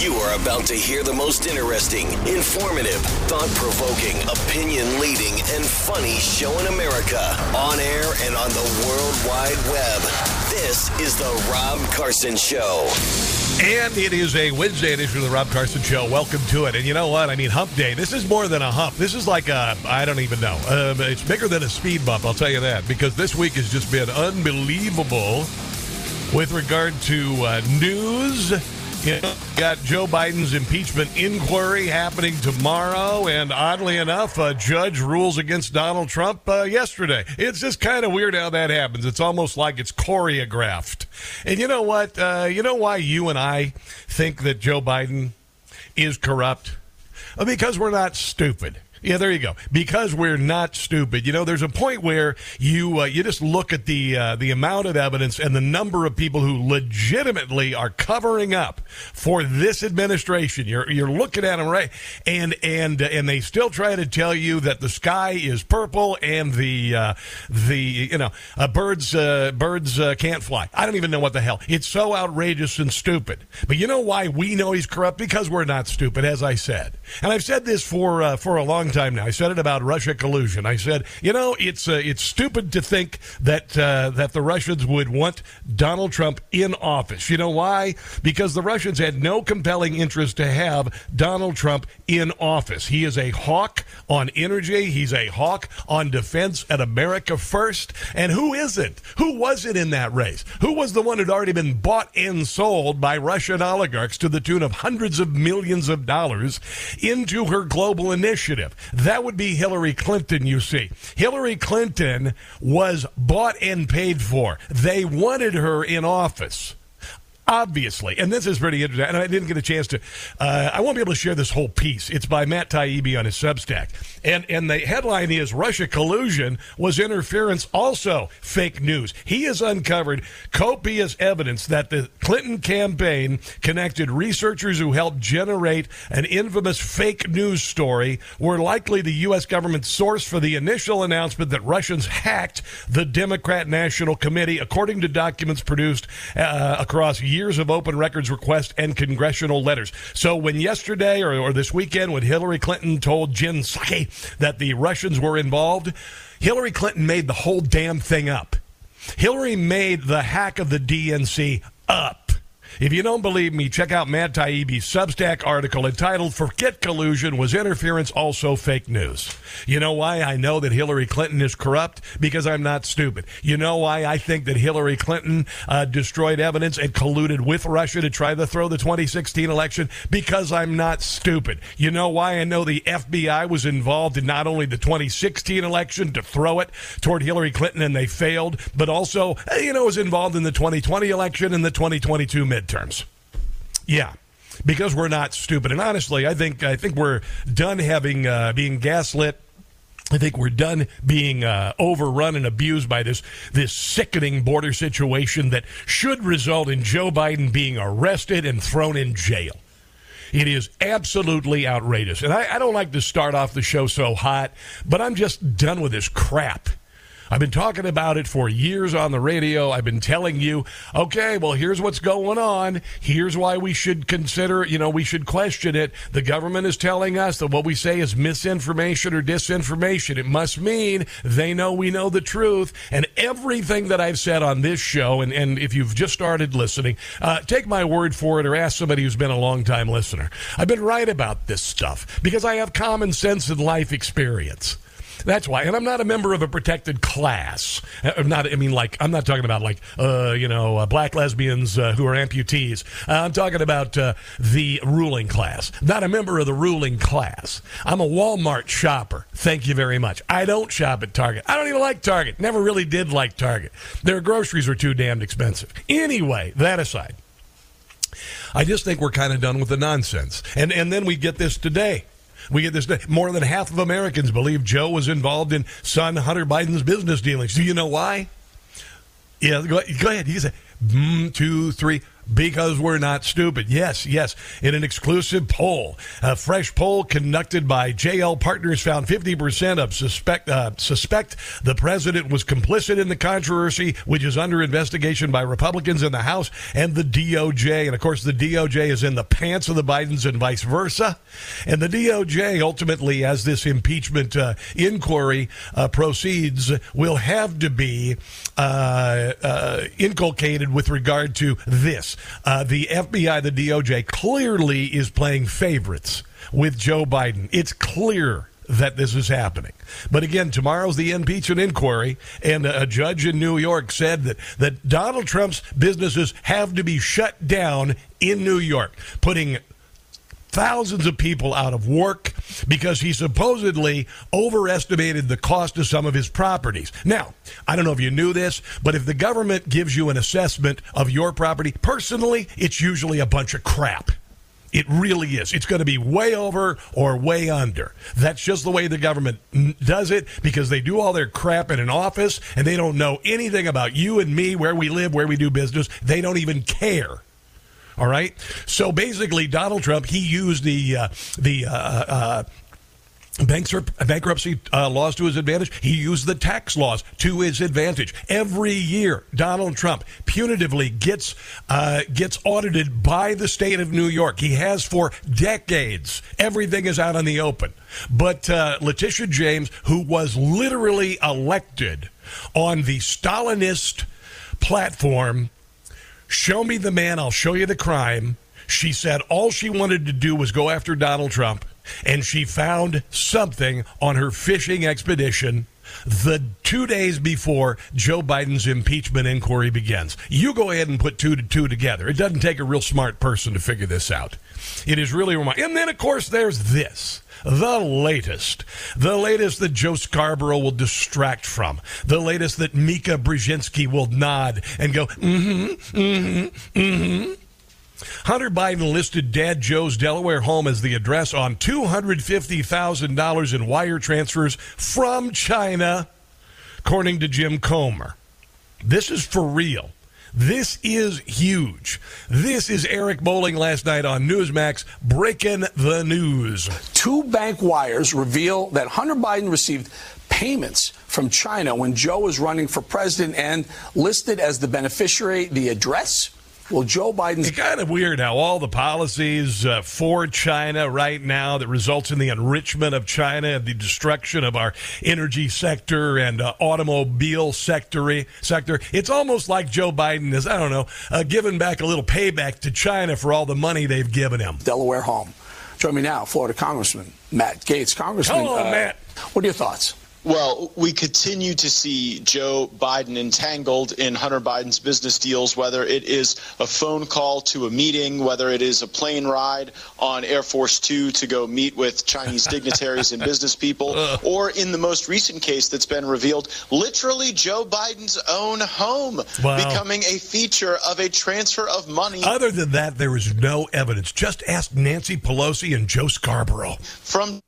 You are about to hear the most interesting, informative, thought provoking, opinion leading, and funny show in America on air and on the World Wide Web. This is The Rob Carson Show. And it is a Wednesday edition of the Rob Carson Show. Welcome to it. And you know what? I mean, hump day. This is more than a hump. This is like a, I don't even know. Um, it's bigger than a speed bump, I'll tell you that, because this week has just been unbelievable with regard to uh, news. You know, got Joe Biden's impeachment inquiry happening tomorrow, and oddly enough, a judge rules against Donald Trump uh, yesterday. It's just kind of weird how that happens. It's almost like it's choreographed. And you know what? Uh, you know why you and I think that Joe Biden is corrupt? Because we're not stupid. Yeah, there you go. Because we're not stupid. You know, there's a point where you uh, you just look at the uh, the amount of evidence and the number of people who legitimately are covering up for this administration. You're you're looking at them right, and and uh, and they still try to tell you that the sky is purple and the uh, the you know uh, birds uh, birds can't fly. I don't even know what the hell. It's so outrageous and stupid. But you know why we know he's corrupt? Because we're not stupid, as I said, and I've said this for for a long time now. I said it about Russia collusion. I said, you know, it's uh, it's stupid to think that uh, that the Russians would want Donald Trump in office. You know why? Because the Russians had no compelling interest to have Donald Trump in office. He is a hawk on energy. He's a hawk on defense at America first. And who isn't? Who was it in that race? Who was the one who'd already been bought and sold by Russian oligarchs to the tune of hundreds of millions of dollars into her global initiative? That would be Hillary Clinton, you see. Hillary Clinton was bought and paid for. They wanted her in office obviously, and this is pretty interesting, and I didn't get a chance to, uh, I won't be able to share this whole piece. It's by Matt Taibbi on his Substack. And, and the headline is Russia collusion was interference also fake news. He has uncovered copious evidence that the Clinton campaign connected researchers who helped generate an infamous fake news story were likely the U.S. government source for the initial announcement that Russians hacked the Democrat National Committee, according to documents produced uh, across years years of open records requests and congressional letters. So when yesterday or, or this weekend, when Hillary Clinton told Jen Psaki that the Russians were involved, Hillary Clinton made the whole damn thing up. Hillary made the hack of the DNC up. If you don't believe me, check out Matt Taibbi's Substack article entitled Forget Collusion Was Interference Also Fake News. You know why I know that Hillary Clinton is corrupt? Because I'm not stupid. You know why I think that Hillary Clinton uh, destroyed evidence and colluded with Russia to try to throw the 2016 election? Because I'm not stupid. You know why I know the FBI was involved in not only the 2016 election to throw it toward Hillary Clinton and they failed, but also, uh, you know, was involved in the 2020 election and the 2022 mid midterms. Yeah, because we're not stupid. And honestly, I think I think we're done having uh, being gaslit. I think we're done being uh, overrun and abused by this this sickening border situation that should result in Joe Biden being arrested and thrown in jail. It is absolutely outrageous. And I, I don't like to start off the show so hot, but I'm just done with this crap. I've been talking about it for years on the radio. I've been telling you, okay, well, here's what's going on. Here's why we should consider, you know, we should question it. The government is telling us that what we say is misinformation or disinformation. It must mean they know we know the truth. And everything that I've said on this show, and, and if you've just started listening, uh, take my word for it or ask somebody who's been a long time listener. I've been right about this stuff because I have common sense and life experience. That's why, and I'm not a member of a protected class. Uh, I'm not. I mean, like, I'm not talking about like, uh, you know, uh, black lesbians uh, who are amputees. Uh, I'm talking about uh, the ruling class. Not a member of the ruling class. I'm a Walmart shopper. Thank you very much. I don't shop at Target. I don't even like Target. Never really did like Target. Their groceries are too damned expensive. Anyway, that aside. I just think we're kind of done with the nonsense. And and then we get this today. We get this more than half of Americans believe Joe was involved in son Hunter Biden's business dealings. Do you know why? Yeah, go, go ahead. You can say mm, two, three. Because we're not stupid. Yes, yes. In an exclusive poll, a fresh poll conducted by JL Partners found 50% of suspect uh, suspect the president was complicit in the controversy, which is under investigation by Republicans in the House and the DOJ. And of course, the DOJ is in the pants of the Bidens and vice versa. And the DOJ ultimately, as this impeachment uh, inquiry uh, proceeds, will have to be uh, uh, inculcated with regard to this. Uh, the FBI, the DOJ, clearly is playing favorites with Joe Biden. It's clear that this is happening. But again, tomorrow's the impeachment inquiry, and a judge in New York said that, that Donald Trump's businesses have to be shut down in New York, putting thousands of people out of work because he supposedly overestimated the cost of some of his properties. Now, I don't know if you knew this, but if the government gives you an assessment of your property, personally, it's usually a bunch of crap. It really is. It's going to be way over or way under. That's just the way the government does it because they do all their crap in an office and they don't know anything about you and me, where we live, where we do business. They don't even care. All right. So basically, Donald Trump he used the uh, the uh, uh, bankruptcy uh, laws to his advantage. He used the tax laws to his advantage. Every year, Donald Trump punitively gets uh, gets audited by the state of New York. He has for decades. Everything is out in the open. But uh, Letitia James, who was literally elected on the Stalinist platform Show me the man, I'll show you the crime. She said all she wanted to do was go after Donald Trump, and she found something on her fishing expedition the two days before Joe Biden's impeachment inquiry begins. You go ahead and put two to two together. It doesn't take a real smart person to figure this out. It is really remarkable. And then, of course, there's this the latest. The latest that Joe Scarborough will distract from. The latest that Mika Brzezinski will nod and go, mm hmm, mm hmm, mm hmm. Hunter Biden listed Dad Joe's Delaware home as the address on $250,000 in wire transfers from China, according to Jim Comer. This is for real. This is huge. This is Eric Bolling last night on Newsmax breaking the news. Two bank wires reveal that Hunter Biden received payments from China when Joe was running for president and listed as the beneficiary the address well, Joe Biden's. It's kind of weird how all the policies uh, for China right now that results in the enrichment of China and the destruction of our energy sector and uh, automobile sector, sector. It's almost like Joe Biden is, I don't know, uh, giving back a little payback to China for all the money they've given him. Delaware home. Join me now, Florida Congressman Matt Gaetz. Congressman. Hello, uh, Matt. What are your thoughts? Well, we continue to see Joe Biden entangled in Hunter Biden's business deals, whether it is a phone call to a meeting, whether it is a plane ride on Air Force Two to go meet with Chinese dignitaries and business people, or in the most recent case that's been revealed, literally Joe Biden's own home wow. becoming a feature of a transfer of money. Other than that, there is no evidence. Just ask Nancy Pelosi and Joe Scarborough. From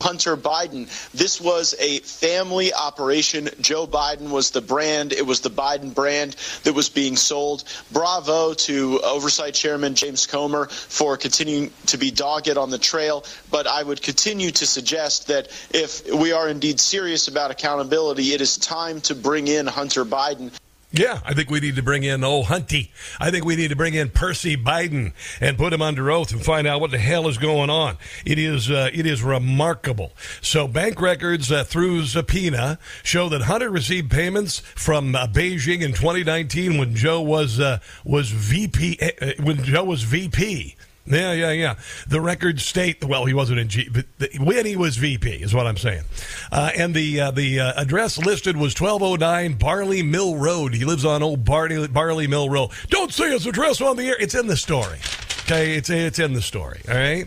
Hunter Biden. This was a family operation. Joe Biden was the brand. It was the Biden brand that was being sold. Bravo to Oversight Chairman James Comer for continuing to be dogged on the trail. But I would continue to suggest that if we are indeed serious about accountability, it is time to bring in Hunter Biden. Yeah, I think we need to bring in old Hunty. I think we need to bring in Percy Biden and put him under oath and find out what the hell is going on. It is uh, it is remarkable. So bank records uh, through subpoena show that Hunter received payments from uh, Beijing in 2019 when Joe was uh, was VP uh, when Joe was VP. Yeah, yeah, yeah. The records state well, he wasn't in G, but the, when he was VP is what I'm saying. Uh, and the uh, the uh, address listed was 1209 Barley Mill Road. He lives on old Barley Barley Mill Road. Don't say his address on the air. It's in the story. Okay, it's it's in the story. All right.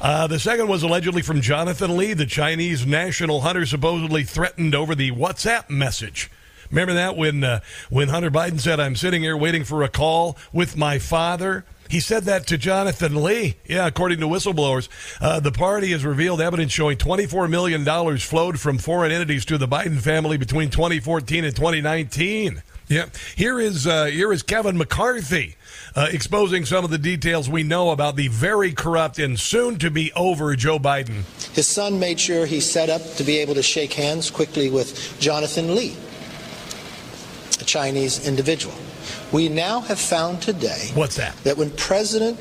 Uh, the second was allegedly from Jonathan Li, the Chinese national hunter, supposedly threatened over the WhatsApp message. Remember that when uh, when Hunter Biden said, "I'm sitting here waiting for a call with my father." He said that to Jonathan Li. Yeah, according to whistleblowers, uh, the party has revealed evidence showing $24 million flowed from foreign entities to the Biden family between 2014 and 2019. Yeah, here is uh, here is Kevin McCarthy uh, exposing some of the details we know about the very corrupt and soon to be over Joe Biden. His son made sure he set up to be able to shake hands quickly with Jonathan Li, a Chinese individual. We now have found today What's that? that when President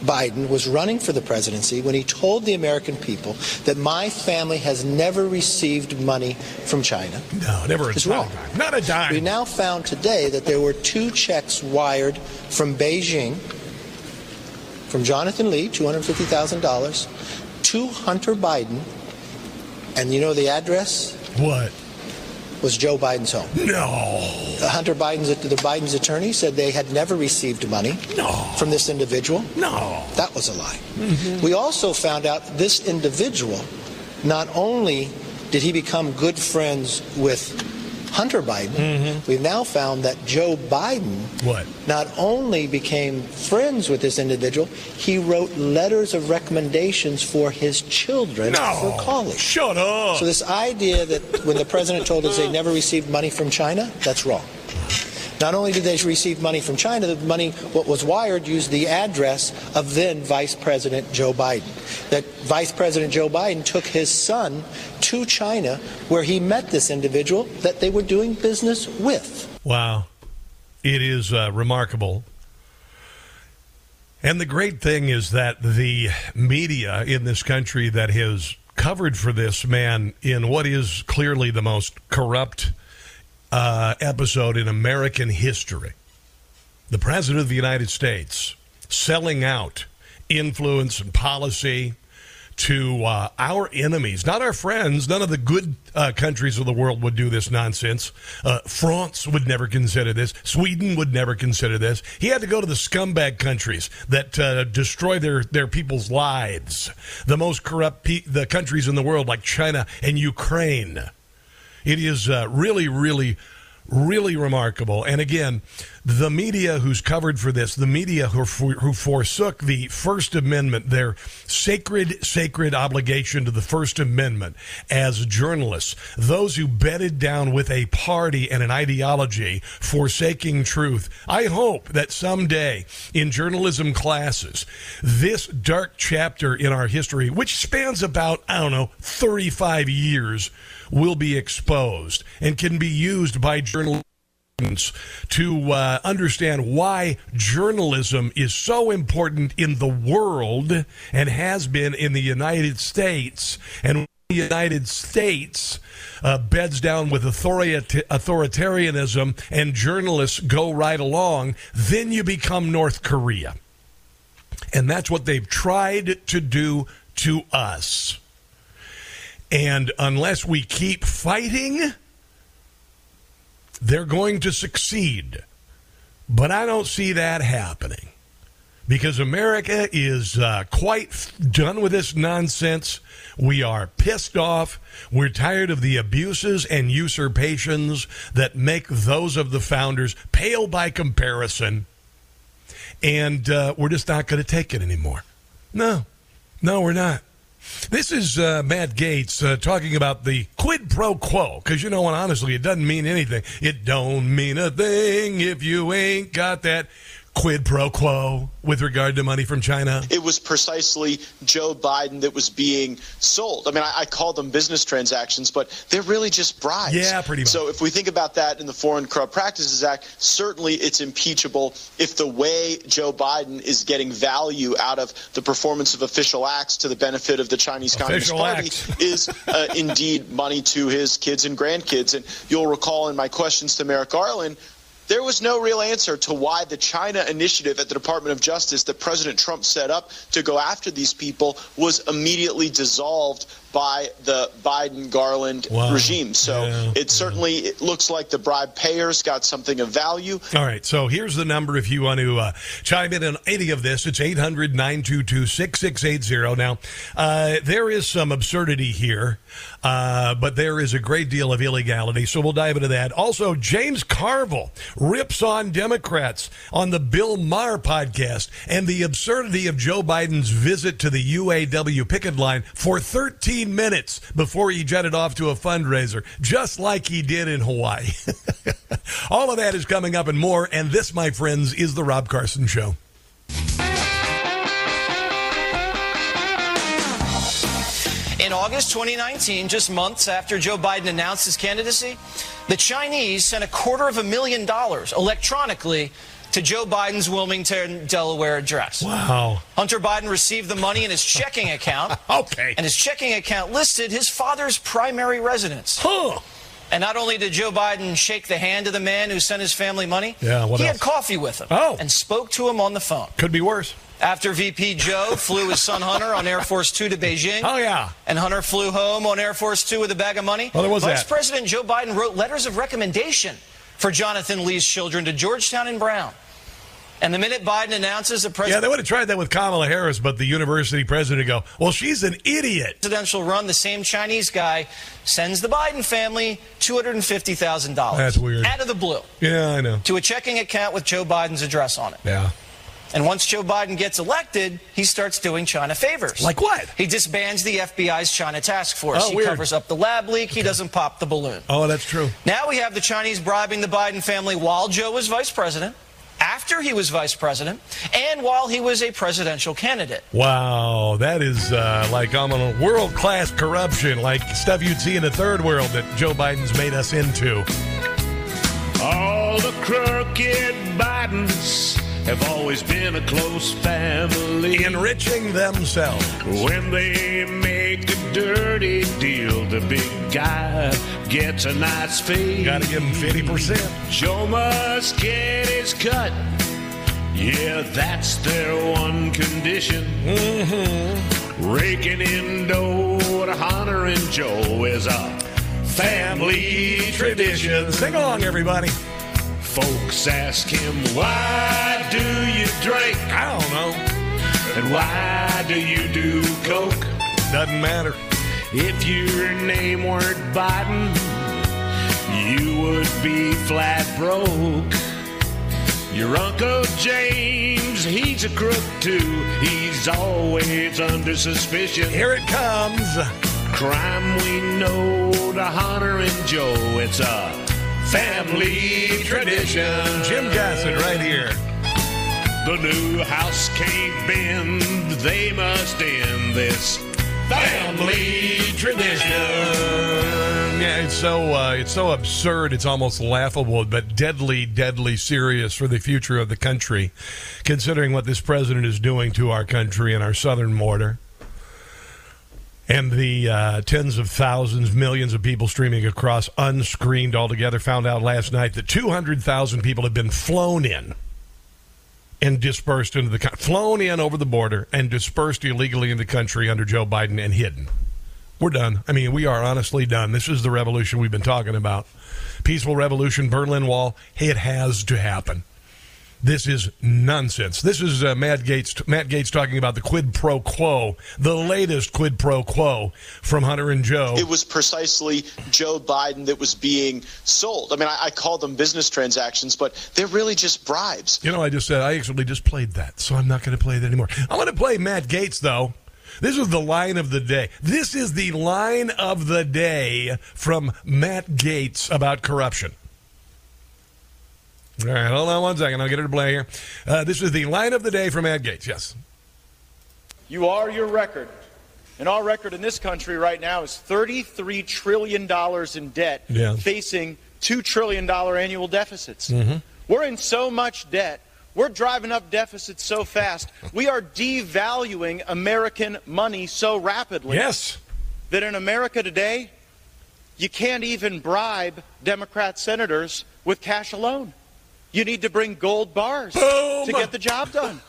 Biden was running for the presidency, when he told the American people that my family has never received money from China, No, never. It's wrong. Dime. Not a dime. we now found today that there were two checks wired from Beijing from Jonathan Li, $250,000, to Hunter Biden. And you know the address what? Was Joe Biden's home. No. Hunter Biden's the Biden's attorney said they had never received money No. from this individual. No. That was a lie. Mm-hmm. We also found out this individual not only did he become good friends with Hunter Biden, mm-hmm. we've now found that Joe Biden What? not only became friends with this individual, he wrote letters of recommendations for his children No. for college. Shut up. So this idea that when the president told us they never received money from China, that's wrong. Not only did they receive money from China, the money what was wired used the address of then Vice President Joe Biden. That Vice President Joe Biden took his son to China where he met this individual that they were doing business with. Wow. It is uh, remarkable. And the great thing is that the media in this country that has covered for this man in what is clearly the most corrupt uh, episode in American history the President of the United States selling out influence and policy to uh, our enemies, not our friends. None of the good uh, countries of the world would do this nonsense. Uh, France would never consider this. Sweden would never consider this. He had to go to the scumbag countries that uh, destroy their, their people's lives. The most corrupt pe- the countries in the world, like China and Ukraine. It is uh, really, really, really remarkable. And again, the media who's covered for this, the media who, who forsook the First Amendment, their sacred, sacred obligation to the First Amendment as journalists, those who bedded down with a party and an ideology, forsaking truth. I hope that someday in journalism classes, this dark chapter in our history, which spans about, I don't know, 35 years, will be exposed and can be used by journalists to uh, understand why journalism is so important in the world and has been in the United States. And the United States uh, beds down with authorita- authoritarianism and journalists go right along, then you become North Korea. And that's what they've tried to do to us. And unless we keep fighting, they're going to succeed. But I don't see that happening because America is uh, quite done with this nonsense. We are pissed off. We're tired of the abuses and usurpations that make those of the founders pale by comparison. And uh, we're just not going to take it anymore. No, no, we're not. This is uh, Matt Gaetz uh, talking about the quid pro quo because you know what? Honestly, it doesn't mean anything. It don't mean a thing if you ain't got that quid pro quo with regard to money from China? It was precisely Joe Biden that was being sold. I mean, I, I call them business transactions, but they're really just bribes. Yeah, pretty much. So if we think about that in the Foreign Corrupt Practices Act, certainly it's impeachable if the way Joe Biden is getting value out of the performance of official acts to the benefit of the Chinese Official Communist Party is uh, indeed money to his kids and grandkids. And you'll recall in my questions to Merrick Garland, there was no real answer to why the China initiative at the Department of Justice that President Trump set up to go after these people was immediately dissolved by the Biden Garland Wow. regime. So Yeah, it certainly it looks like the bribe payers got something of value. All right, so here's the number if you want to uh, chime in on any of this. It's 800 922 6680. Now, uh, there is some absurdity here, uh, but there is a great deal of illegality, so we'll dive into that. Also, James Carville rips on Democrats on the Bill Maher podcast and the absurdity of Joe Biden's visit to the UAW picket line for 13 minutes before he jetted off to a fundraiser, just like he did in Hawaii. All of that is coming up and more. And this, my friends, is The Rob Carson Show. In August 2019, just months after Joe Biden announced his candidacy, the Chinese sent a quarter of a million dollars electronically to Joe Biden's Wilmington, Delaware address. Wow. Hunter Biden received the money in his checking account. Okay. And his checking account listed his father's primary residence. Huh. And not only did Joe Biden shake the hand of the man who sent his family money, Yeah, he else? had coffee with him Oh. and spoke to him on the phone. Could be worse. After VP Joe flew his son Hunter on Air Force Two to Beijing. Oh, yeah. And Hunter flew home on Air Force Two with a bag of money. Oh, there was Vice that. President Joe Biden wrote letters of recommendation for Jonathan Li's children to Georgetown and Brown. And the minute Biden announces the president. Yeah, they would have tried that with Kamala Harris, but the university president would go, well, she's an idiot. presidential run, the same Chinese guy sends the Biden family $250,000. That's weird. Out of the blue. Yeah, I know. To a checking account with Joe Biden's address on it. Yeah. And once Joe Biden gets elected, he starts doing China favors. Like what? He disbands the FBI's China task force. Oh, he weird. covers up the lab leak. He doesn't pop the balloon. Oh, that's true. Now we have the Chinese bribing the Biden family while Joe was vice president, after he was vice president, and while he was a presidential candidate. Wow, that is uh, like I'm on a world class corruption, like stuff you'd see in the third world that Joe Biden's made us into. All the crooked Bidens have always been a close family. Enriching themselves. When they make a dirty deal, the big guy gets a nice fee. Gotta give him 50%. Joe must get his cut. Yeah, that's their one condition. Mm-hmm. Raking in dough to Hunter and Joe is a Family tradition. Sing along, everybody. Folks ask him, why do you drink? I don't know. And why do you do coke? Doesn't matter. If your name weren't Biden, you would be flat broke. Your Uncle James, he's a crook too. He's always under suspicion. Here it comes. Crime we know to Hunter and Joe. It's a family tradition. Jim Gossett right here. The new house can't bend. They must end this family tradition. Yeah, it's so uh, it's so absurd. It's almost laughable, but deadly, deadly serious for the future of the country, considering what this president is doing to our country and our southern border, and the uh, tens of thousands, millions of people streaming across unscreened altogether. Found out last night that two hundred thousand people have been flown in and dispersed into the co- flown in over the border and dispersed illegally in the country under Joe Biden and hidden. We're done. I mean, we are honestly done. This is the revolution we've been talking about. Peaceful revolution, Berlin Wall. It has to happen. This is nonsense. This is uh, Matt Gaetz. Matt Gaetz talking about the quid pro quo, the latest quid pro quo from Hunter and Joe. It was precisely Joe Biden that was being sold. I mean, I, I call them business transactions, but they're really just bribes. You know, I just said I actually just played that, so I'm not going to play that anymore. I'm going to play Matt Gaetz though, This is the line of the day. This is the line of the day from Matt Gaetz about corruption. All right, hold on one second. I'll get her to play here. Uh, this is the line of the day from Matt Gaetz. Yes. You are your record. And our record in this country right now is $33 trillion in debt, Yeah. facing $2 trillion annual deficits. We're in so much debt. We're driving up deficits so fast. We are devaluing American money so rapidly Yes. that in America today, you can't even bribe Democrat senators with cash alone. You need to bring gold bars Boom. to get the job done,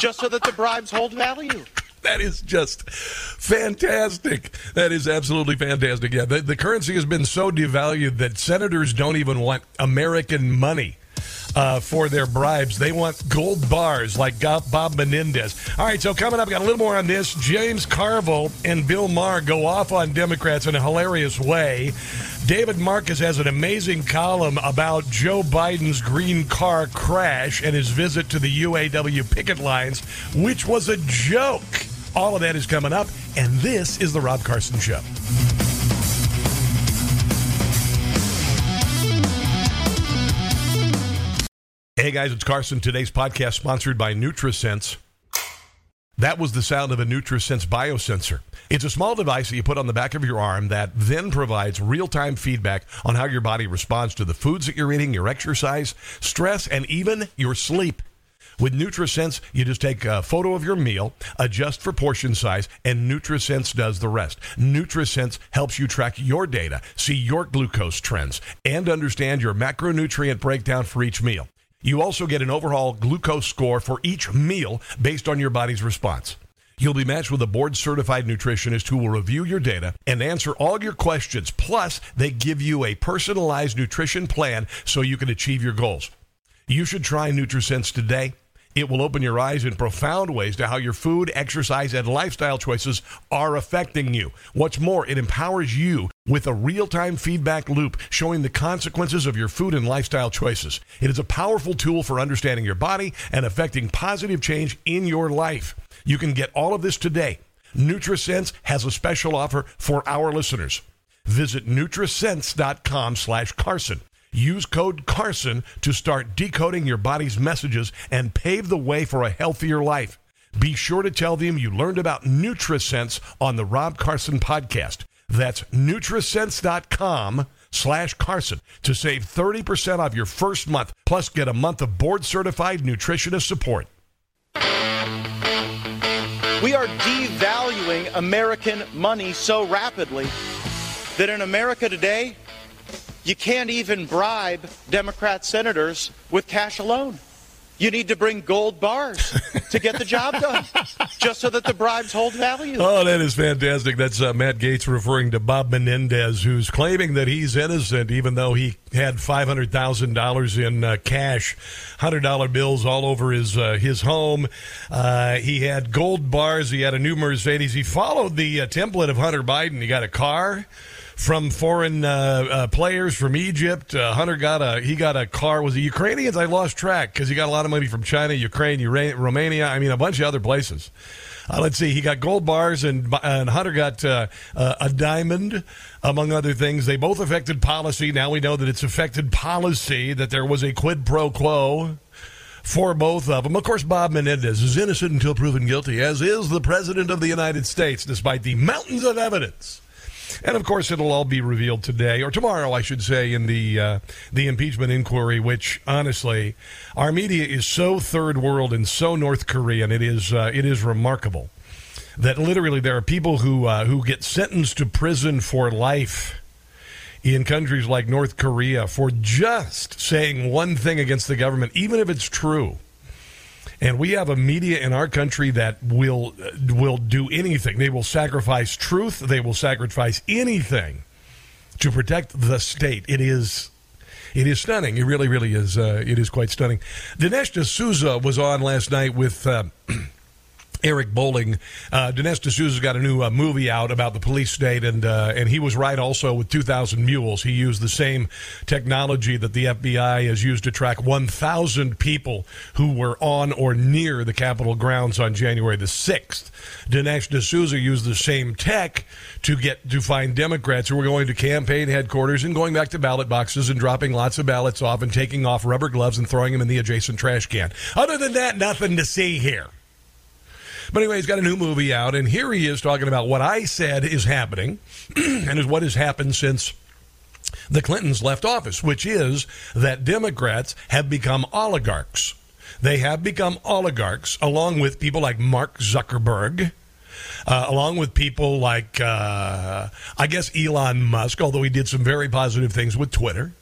just so that the bribes hold value. That is just fantastic. That is absolutely fantastic. Yeah, the, the currency has been so devalued that senators don't even want American money. Uh, for their bribes, they want gold bars like Bob Menendez. All right, so coming up, got a little more on this. James Carville and Bill Maher go off on Democrats in a hilarious way. David Marcus has an amazing column about Joe Biden's green car crash and his visit to the UAW picket lines, which was a joke. All of that is coming up, and this is The Rob Carson Show. Hey guys, it's Carson. Today's podcast sponsored by NutriSense. That was the sound of a NutriSense biosensor. It's a small device that you put on the back of your arm that then provides real-time feedback on how your body responds to the foods that you're eating, your exercise, stress, and even your sleep. With NutriSense, you just take a photo of your meal, adjust for portion size, and NutriSense does the rest. NutriSense helps you track your data, see your glucose trends, and understand your macronutrient breakdown for each meal. You also get an overall glucose score for each meal based on your body's response. You'll be matched with a board certified nutritionist who will review your data and answer all your questions. Plus, they give you a personalized nutrition plan so you can achieve your goals. You should try NutriSense today. It will open your eyes in profound ways to how your food, exercise, and lifestyle choices are affecting you. What's more, it empowers you with a real time feedback loop showing the consequences of your food and lifestyle choices. It is a powerful tool for understanding your body and affecting positive change in your life. You can get all of this today. NutriSense has a special offer for our listeners. Visit Nutrisense.com slash Carson. Use code Carson to start decoding your body's messages and pave the way for a healthier life. Be sure to tell them you learned about NutriSense on the Rob Carson podcast. That's Nutrisense.com slash Carson to save 30% off your first month, plus get a month of board certified nutritionist support. We are devaluing American money so rapidly that in America today, you can't even bribe Democrat senators with cash alone. You need to bring gold bars to get the job done, just so that the bribes hold value. Oh, that is fantastic. That's uh, Matt Gaetz referring to Bob Menendez, who's claiming that he's innocent, even though he had five hundred thousand dollars in uh, cash, hundred dollar bills all over his uh, his home. Uh, he had gold bars. He had a new Mercedes. He followed the uh, template of Hunter Biden. He got a car from foreign uh, uh, players from Egypt. Uh, Hunter got a he got a car. Was it Ukrainians? I lost track because he got a lot of money from China, Ukraine, Romania. I mean, a bunch of other places. Uh, let's see. He got gold bars, and and Hunter got uh, uh, a diamond, among other things. They both affected policy. Now we know that it's affected policy. That there was a quid pro quo for both of them. Of course, Bob Menendez is innocent until proven guilty, as is the President of the United States, despite the mountains of evidence. And of course, it'll all be revealed today or tomorrow, I should say, in the uh, the impeachment inquiry. Which, honestly, our media is so third world and so North Korean. It is uh, it is remarkable that literally there are people who uh, who get sentenced to prison for life in countries like North Korea for just saying one thing against the government, even if it's true. And we have a media in our country that will uh, will do anything. They will sacrifice truth. They will sacrifice anything to protect the state. It is it is stunning. It really, really is. Uh, it is quite stunning. Dinesh D'Souza was on last night with. Uh, Eric Bolling. Uh, Dinesh D'Souza's got a new uh, movie out about the police state, and uh, and he was right also with 2,000 Mules. He used the same technology that the FBI has used to track 1,000 people who were on or near the Capitol grounds on January the 6th. Dinesh D'Souza used the same tech to get to find Democrats who were going to campaign headquarters and going back to ballot boxes and dropping lots of ballots off and taking off rubber gloves and throwing them in the adjacent trash can. Other than that, nothing to see here. But anyway, he's got a new movie out, and here he is talking about what I said is happening and is what has happened since the Clintons left office, which is that Democrats have become oligarchs. They have become oligarchs, along with people like Mark Zuckerberg, uh, along with people like, uh, I guess, Elon Musk, although he did some very positive things with Twitter.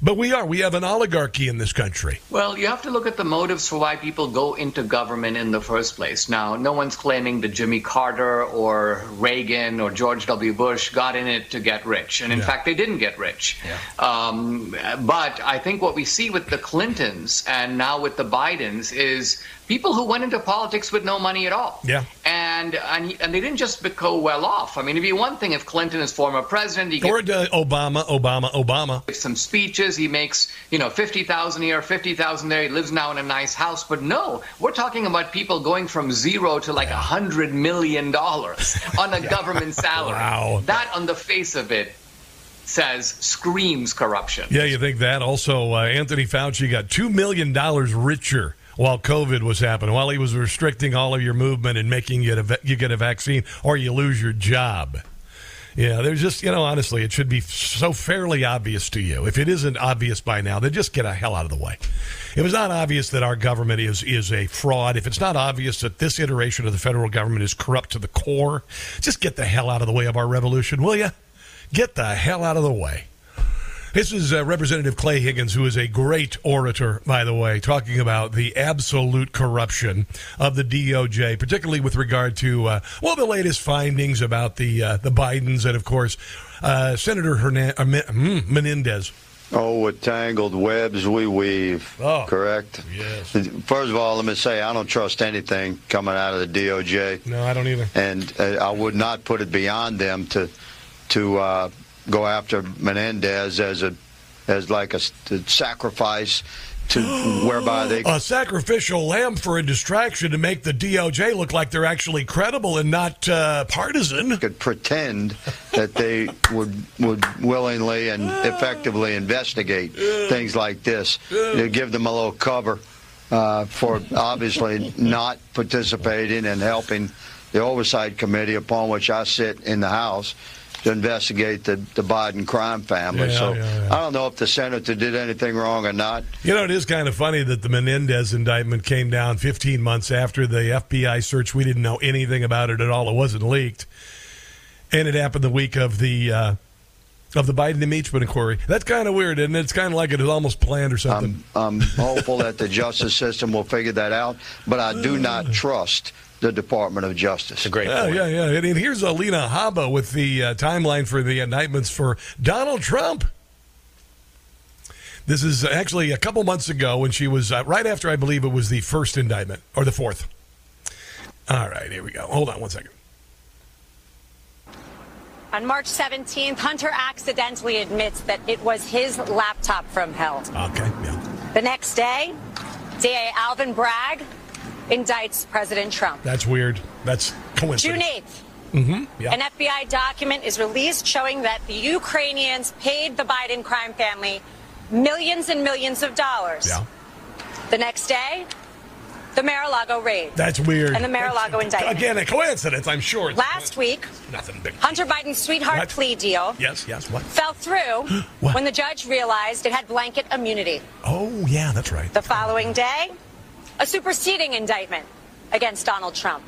But we are. We have an oligarchy in this country. Well, you have to look at the motives for why people go into government in the first place. Now, no one's claiming that Jimmy Carter or Reagan or George W. Bush got in it to get rich. And in Yeah. fact, they didn't get rich. Um, but I think what we see with the Clintons and now with the Bidens is people who went into politics with no money at all. Yeah. And, and, and they didn't just go well off. I mean, it'd be one thing if Clinton is former president. He Or uh, Obama, Obama, Obama. some speeches. He makes, you know, 50,000 here, 50,000 there. He lives now in a nice house. But no, we're talking about people going from zero to like a $100 million on a government salary. Wow. That, on the face of it, says screams corruption. Yeah, you think that? Also, uh, Anthony Fauci got $2 million richer while COVID was happening, while he was restricting all of your movement and making you, a you get a vaccine or you lose your job. Yeah, there's just, you know, honestly, it should be so fairly obvious to you. If it isn't obvious by now, then just get a hell out of the way. If it's not obvious that our government is, is a fraud, if it's not obvious that this iteration of the federal government is corrupt to the core, just get the hell out of the way of our revolution, will you? Get the hell out of the way. This is uh, Representative Clay Higgins, who is a great orator, by the way, talking about the absolute corruption of the DOJ, particularly with regard to uh, well the latest findings about the uh, the Bidens and of course uh, Senator Hernan- uh, mm, Menendez. Oh, what tangled webs we weave. Oh, correct. Yes. First of all, let me say I don't trust anything coming out of the DOJ, No, I don't either. and uh, I would not put it beyond them to to uh, go after Menendez as a as like a sacrifice to whereby they A sacrificial lamb for a distraction to make the DOJ look like they're actually credible and not uh, partisan. could pretend that they would would willingly and effectively investigate things like this. To give them a little cover uh, for obviously not participating and helping the oversight committee upon which I sit in the House to investigate the, the Biden crime family. Yeah, so yeah, yeah. I don't know if the senator did anything wrong or not. You know, it is kind of funny that the Menendez indictment came down 15 months after the FBI search. We didn't know anything about it at all. It wasn't leaked, and it happened the week of the uh, of the Biden impeachment inquiry. That's kind of weird, and it? it's kind of like it was almost planned or something. I'm hopeful that the justice system will figure that out, but I do not trust the Department of Justice. A great yeah, yeah, yeah. And, and here's Alina Habba with the uh, timeline for the indictments for Donald Trump. This is actually a couple months ago when she was uh, right after I believe it was the first indictment or the fourth. All right, here we go. Hold on one second. On March 17th, Hunter accidentally admits that it was his laptop from hell. Okay, yeah. The next day, DA Alvin Bragg indicts President Trump. That's weird. That's coincidence. June 8th, Mm-hmm. Yeah. an FBI document is released showing that the Ukrainians paid the Biden crime family millions and millions of dollars. Yeah. The next day, the Mar-a-Lago raid. That's weird. And the Mar-a-Lago indictment. Again, a coincidence, I'm sure. Last week, nothing big. Hunter Biden's sweetheart What? plea deal Yes, yes. What? fell through when the judge realized it had blanket immunity. Oh, yeah, that's right. The following day, a superseding indictment against Donald Trump.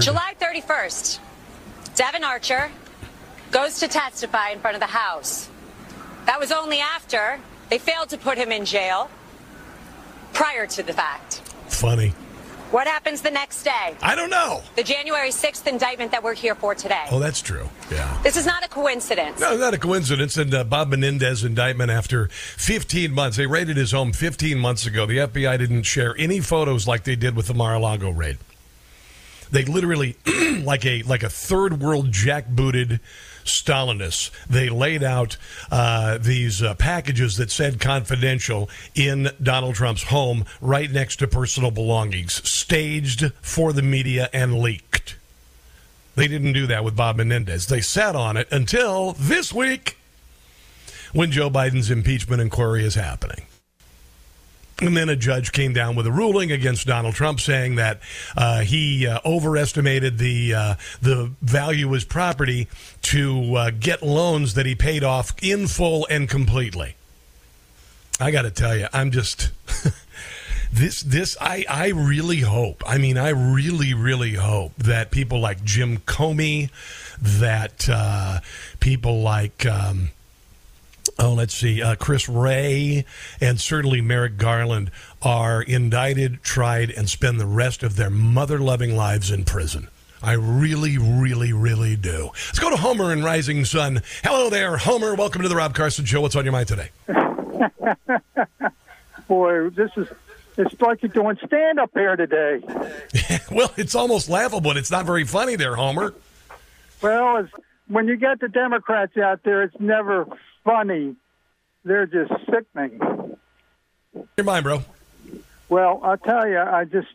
July 31st, Devon Archer goes to testify in front of the House. That was only after they failed to put him in jail prior to the fact. Funny. What happens the next day? I don't know. The January 6th indictment that we're here for today. Oh, that's true. Yeah. This is not a coincidence. No, not a coincidence. And uh, Bob Menendez indictment after 15 months. They raided his home 15 months ago. The FBI didn't share any photos like they did with the Mar-a-Lago raid. They literally, like a like a third world jackbooted Stalinists, they laid out uh, these uh, packages that said confidential in Donald Trump's home, right next to personal belongings, staged for the media and leaked. They didn't do that with Bob Menendez. They sat on it until this week when Joe Biden's impeachment inquiry is happening. And then a judge came down with a ruling against Donald Trump, saying that uh, he uh, overestimated the uh, the value of his property to uh, get loans that he paid off in full and completely. I got to tell you, I'm just this this I I really hope. I mean, I really really hope that people like Jim Comey, that uh, people like. Um, oh, let's see, uh, Chris Wray and certainly Merrick Garland are indicted, tried, and spend the rest of their mother loving lives in prison. I really, really, really do. Let's go to Homer in Rising Sun. Hello there, Homer. Welcome to the Rob Carson Show. What's on your mind today? Boy, this is. It's like you're doing stand up here today. well, it's almost laughable, and it's not very funny there, Homer. Well, it's, when you get the Democrats out there, it's never funny. They're just sickening. Your mind, bro. Well, I'll tell you, I just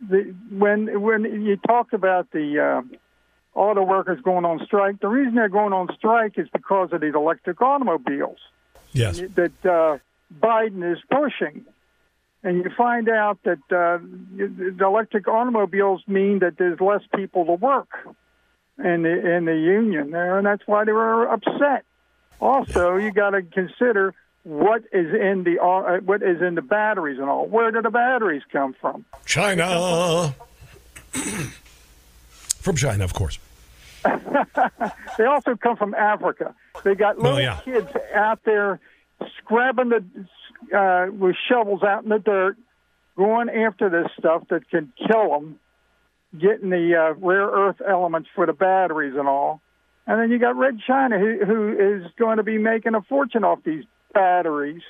the, when when you talk about the uh, auto workers going on strike, the reason they're going on strike is because of these electric automobiles. Yes. That uh, Biden is pushing, and you find out that uh, the electric automobiles mean that there's less people to work in the in the union there, and that's why they were upset. Also, you got to consider what is in the uh, what is in the batteries and all. Where do the batteries come from? China. from China, of course. they also come from Africa. They got little Oh, yeah. kids out there scrubbing the uh, with shovels out in the dirt, going after this stuff that can kill them, getting the uh, rare earth elements for the batteries and all. And then you got Red China, who, who is going to be making a fortune off these batteries.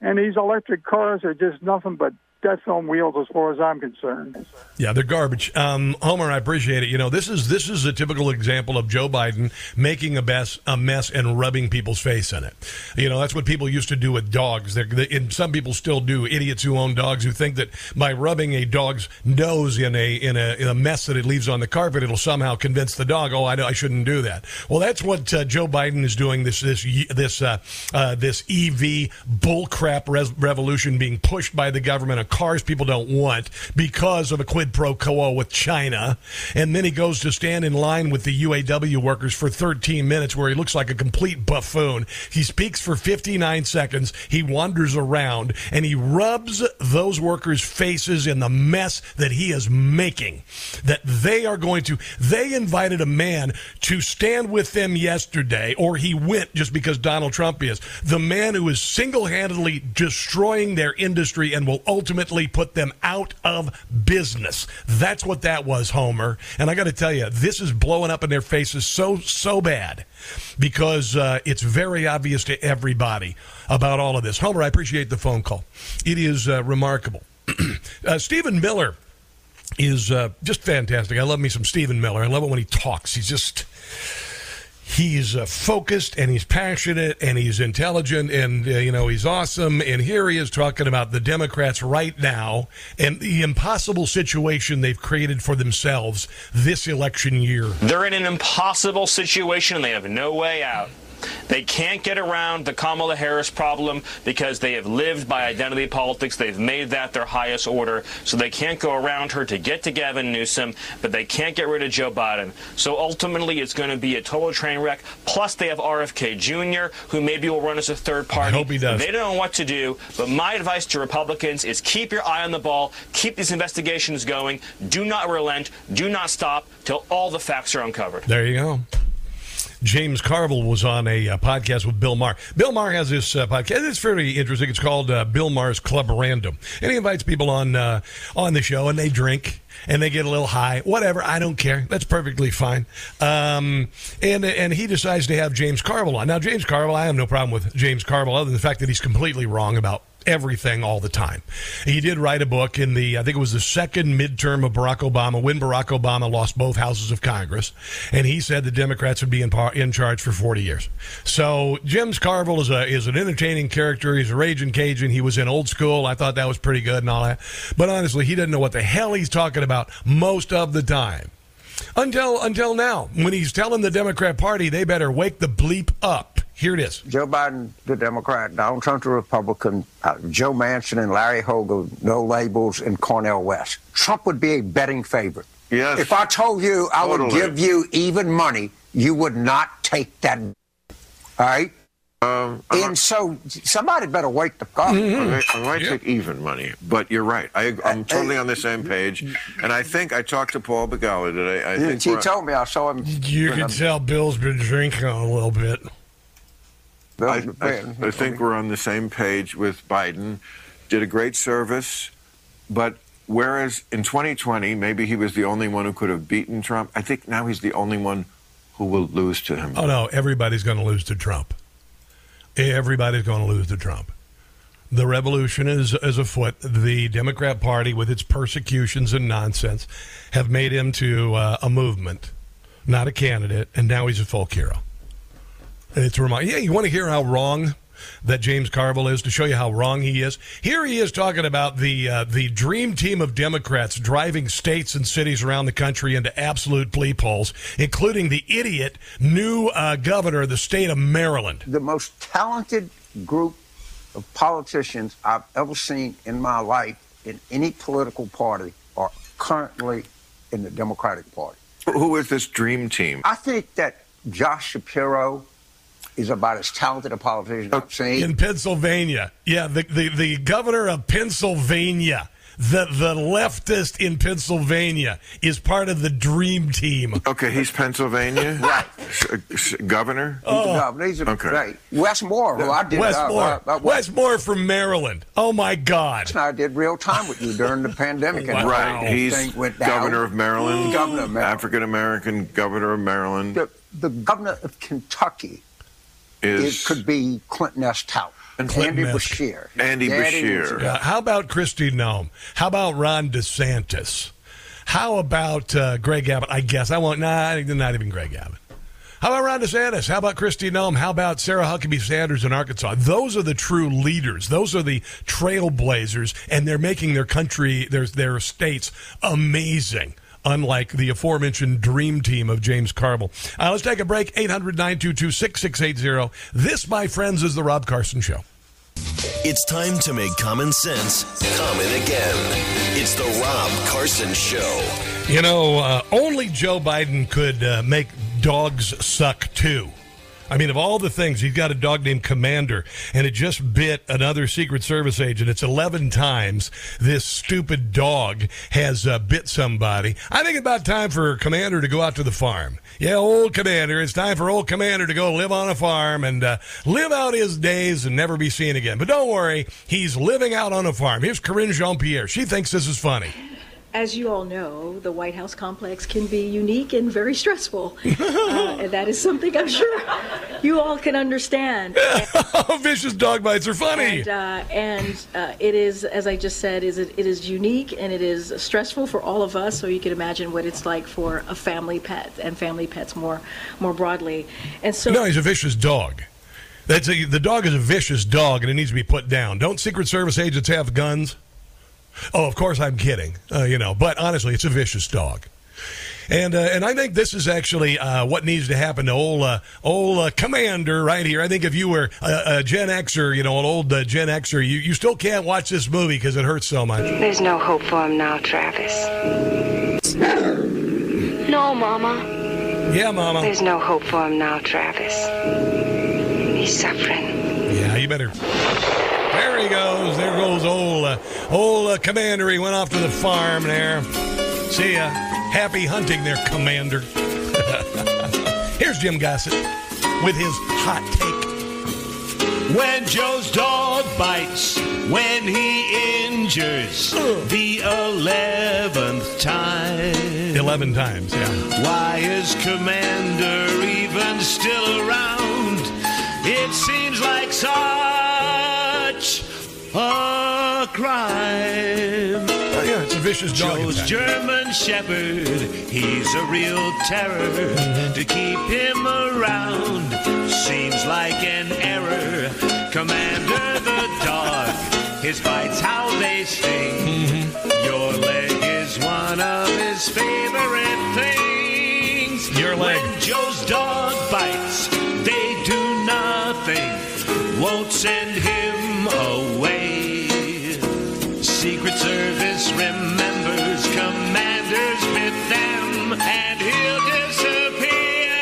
And these electric cars are just nothing but death on wheels, as far as I'm concerned. Yeah, they're garbage. Um, Homer, I appreciate it. You know, this is this is a typical example of Joe Biden making a mess, a mess, and rubbing people's face in it. You know, that's what people used to do with dogs. They're, they, and some people still do. Idiots who own dogs who think that by rubbing a dog's nose in a in a, in a mess that it leaves on the carpet, it'll somehow convince the dog, oh, I, I shouldn't do that. Well, that's what uh, Joe Biden is doing. This this this uh, uh, this EV bullcrap res- revolution being pushed by the government cars people don't want because of a quid pro quo with China. And then he goes to stand in line with the UAW workers for 13 minutes where he looks like a complete buffoon. He speaks for 59 seconds. He wanders around and he rubs those workers' faces in the mess that he is making. That they are going to, they invited a man to stand with them yesterday, or he went just because Donald Trump is. The man who is single handedly destroying their industry and will ultimately put them out of business. That's what that was, Homer. And I got to tell you, this is blowing up in their faces so, so bad because uh, it's very obvious to everybody about all of this. Homer, I appreciate the phone call. It is uh, remarkable. uh, Stephen Miller is uh, just fantastic. I love me some Stephen Miller. I love it when he talks. He's just he's uh, focused and he's passionate and he's intelligent and uh, you know he's awesome and here he is talking about the democrats right now and the impossible situation they've created for themselves this election year They're in an impossible situation and they have no way out. They can't get around the Kamala Harris problem because they have lived by identity politics. They've made that their highest order. So they can't go around her to get to Gavin Newsom, but they can't get rid of Joe Biden. So ultimately, it's going to be a total train wreck. Plus, they have RFK Jr., who maybe will run as a third party. I hope he does. They don't know what to do. But my advice to Republicans is keep your eye on the ball, keep these investigations going, do not relent, do not stop till all the facts are uncovered. there you go James Carville was on a uh, podcast with Bill Maher. Bill Maher has this uh, podcast. It's fairly interesting. It's called uh, Bill Maher's Club Random, and he invites people on uh, on the show, and they drink and they get a little high. Whatever, I don't care. That's perfectly fine. Um, and and he decides to have James Carville on. Now, James Carville, I have no problem with James Carville, other than the fact that he's completely wrong about everything all the time. He did write a book in the, I think it was the second midterm of Barack Obama, when Barack Obama lost both houses of Congress, and he said the Democrats would be in, par, in charge for 40 years. So James Carville is a is an entertaining character. He's a raging Cajun. He was in old school. I thought that was pretty good and all that. But honestly, he doesn't know what the hell he's talking about most of the time. Until until now, when he's telling the Democrat Party they better wake the bleep up. Here it is. Joe Biden, the Democrat, Donald Trump, the Republican, uh, Joe Manchin and Larry Hogan, no labels, and Cornel West. Trump would be a betting favorite. Yes. If I told you I would give you even money, you would not take that. All right? Um, and so somebody better wake the fuck up. I might, I might take even money, but you're right. I, I'm totally on the same page, and I think I talked to Paul Begala today. I think he we're- told me I saw him. You can tell Bill's been drinking a little bit. I, I, I think we're on the same page with Biden. Did a great service, but whereas in 2020 maybe he was the only one who could have beaten Trump, I think now he's the only one who will lose to him. Oh no, everybody's going to lose to Trump. Everybody's going to lose to Trump. The revolution is is afoot. The Democrat Party, with its persecutions and nonsense, have made him to uh, a movement, not a candidate, and now he's a folk hero. And it's remind. Yeah, you want to hear how wrong that James Carville is to show you how wrong he is. Here he is talking about the uh, the dream team of Democrats driving states and cities around the country into absolute bleep holes, including the idiot new uh, governor of the state of Maryland. The most talented group of politicians I've ever seen in my life in any political party are currently in the Democratic Party. Who is this dream team? I think that Josh Shapiro is about as talented a politician I've seen. in Pennsylvania. Yeah, the, the, the governor of Pennsylvania, the the leftist in Pennsylvania, is part of the dream team. Okay, he's Pennsylvania, right? governor. He's the governor. He's a, Okay. right. Wes Moore, who I did. Wes uh, Moore. uh, uh, Wes Moore from Maryland. Oh my God! I did real time with you during the pandemic. and Right, he's thing went down. governor of Maryland. Governor of Maryland. African American governor of Maryland The, the governor of Kentucky is it could be Clinton S. Tout. And Andy Clinton-esque. Beshear. Andy Daddy Beshear. was- Uh, how about Kristi Noem? How about Ron DeSantis? How about uh, Greg Abbott? I guess I won't. Nah, not even Greg Abbott. How about Ron DeSantis? How about Kristi Noem? How about Sarah Huckabee Sanders in Arkansas? Those are the true leaders. Those are the trailblazers, and they're making their country, their their states, amazing. Unlike the aforementioned dream team of James Carville. Uh, let's take a break. 800 922 6680. This, my friends, is The Rob Carson Show. It's time to make common sense common again. It's the Rob Carson Show. You know, uh, only Joe Biden could uh, make dogs suck too. I mean, of all the things, he's got a dog named Commander, and it just bit another Secret Service agent. It's 11 times this stupid dog has uh, bit somebody. I think it's about time for Commander to go out to the farm. Yeah, old Commander, it's time for old Commander to go live on a farm and uh, live out his days and never be seen again. But don't worry, he's living out on a farm. Here's Karine Jean Pierre. She thinks this is funny. As you all know, the White House complex can be unique and very stressful. uh, and that is something I'm sure you all can understand. Vicious dog bites are funny. And, uh, and uh, it is, as I just said, is it, it is unique and it is stressful for all of us. So you can imagine what it's like for a family pet and family pets more, more broadly. And so, no, he's a vicious dog. That's a, the dog is a vicious dog, and it needs to be put down. Don't Secret Service agents have guns? Oh, of course I'm kidding. Uh, you know, but honestly, it's a vicious dog. And uh, and I think this is actually uh, what needs to happen to old uh, old uh, commander right here. I think if you were a, a Gen Xer, you know, an old uh, Gen Xer, you, you still can't watch this movie because it hurts so much. There's no hope for him now, Travis. No, Mama. Yeah, Mama. There's no hope for him now, Travis. He's suffering. Yeah, you better. There he goes. There goes old uh, old uh, commander. He went off to the farm there. See ya. Happy hunting there, commander. Here's Jim Gossett with his hot take. When Joe's dog bites, when he injures the eleventh time. Eleven times, yeah. Why is Commander even still around? It seems like such a crime. Oh, yeah, it's a vicious dog. Joe's attack. German Shepherd, he's a real terror. Mm-hmm. To keep him around seems like an error. Commander the dog, his bites how they sting. Mm-hmm. Your leg is one of his favorite things. Your leg. When Joe's dog bites, they do nothing, won't send him Secret Service remembers commanders with them, and he'll disappear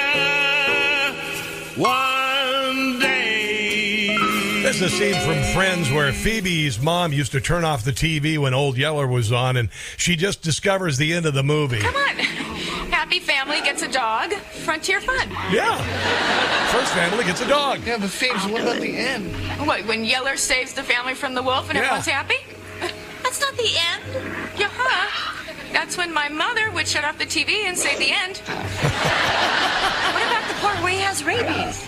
one day. This is a scene from Friends where Phoebe's mom used to turn off the TV when Old Yeller was on, and she just discovers the end of the movie. Come on. Happy family gets a dog. Frontier fun. Yeah. First family gets a dog. Yeah, but Phoebes, what about the end? What, when Yeller saves the family from the wolf and Yeah. everyone's happy? That's the end. Yeah, huh? That's when my mother would shut off the TV and say the end. what about the part where he has rabies?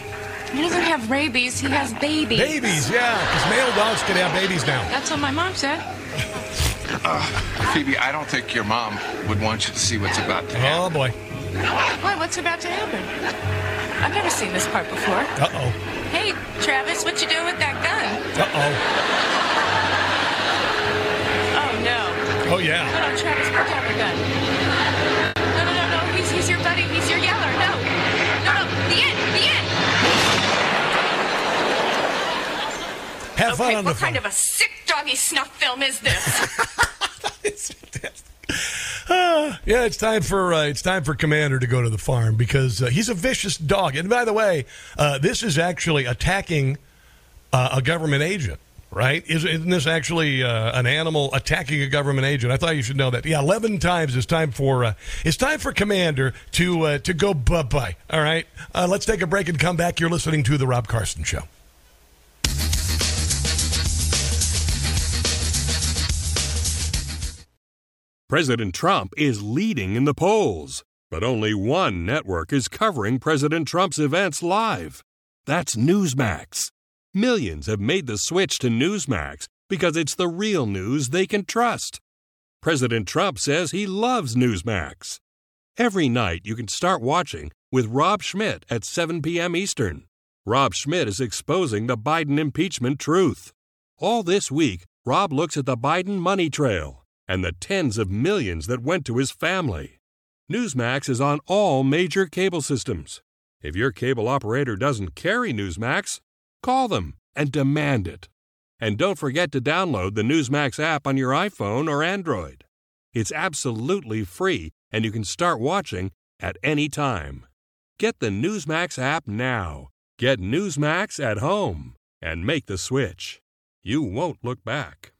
He doesn't have rabies, he has babies. Babies, yeah, because male dogs can have babies now. That's what my mom said. Uh, Phoebe, I don't think your mom would want you to see what's about to happen. Oh, boy. What? What's about to happen? I've never seen this part before. Uh-oh. Hey, Travis, what you doing with that gun? Uh-oh. Oh, yeah. No, no, Travis, put down the gun. No, no, no, no. He's, he's your buddy. He's your yeller. No. No, no. The end. The end. Have fun okay, on what the kind phone. of a sick doggy snuff film is this? Ah, yeah, it's time for uh, it's time for Commander to go to the farm because uh, he's a vicious dog. And by the way, uh, this is actually attacking uh, a government agent, right? Is, isn't this actually uh, an animal attacking a government agent? I thought you should know that. Yeah, eleven times. It's time for uh, it's time for Commander to uh, to go bye bye. All right, uh, let's take a break and come back. You're listening to the Rob Carson Show. President Trump is leading in the polls, but only one network is covering President Trump's events live. That's Newsmax. Millions have made the switch to Newsmax because it's the real news they can trust. President Trump says he loves Newsmax. Every night you can start watching with Rob Schmitt at 7 p.m. Eastern. Rob Schmitt is exposing the Biden impeachment truth. All this week, Rob looks at the Biden money trail and the tens of millions that went to his family. Newsmax is on all major cable systems. If your cable operator doesn't carry Newsmax, call them and demand it. And don't forget to download the Newsmax app on your iPhone or Android. It's absolutely free and you can start watching at any time. Get the Newsmax app now. Get Newsmax at home and make the switch. You won't look back.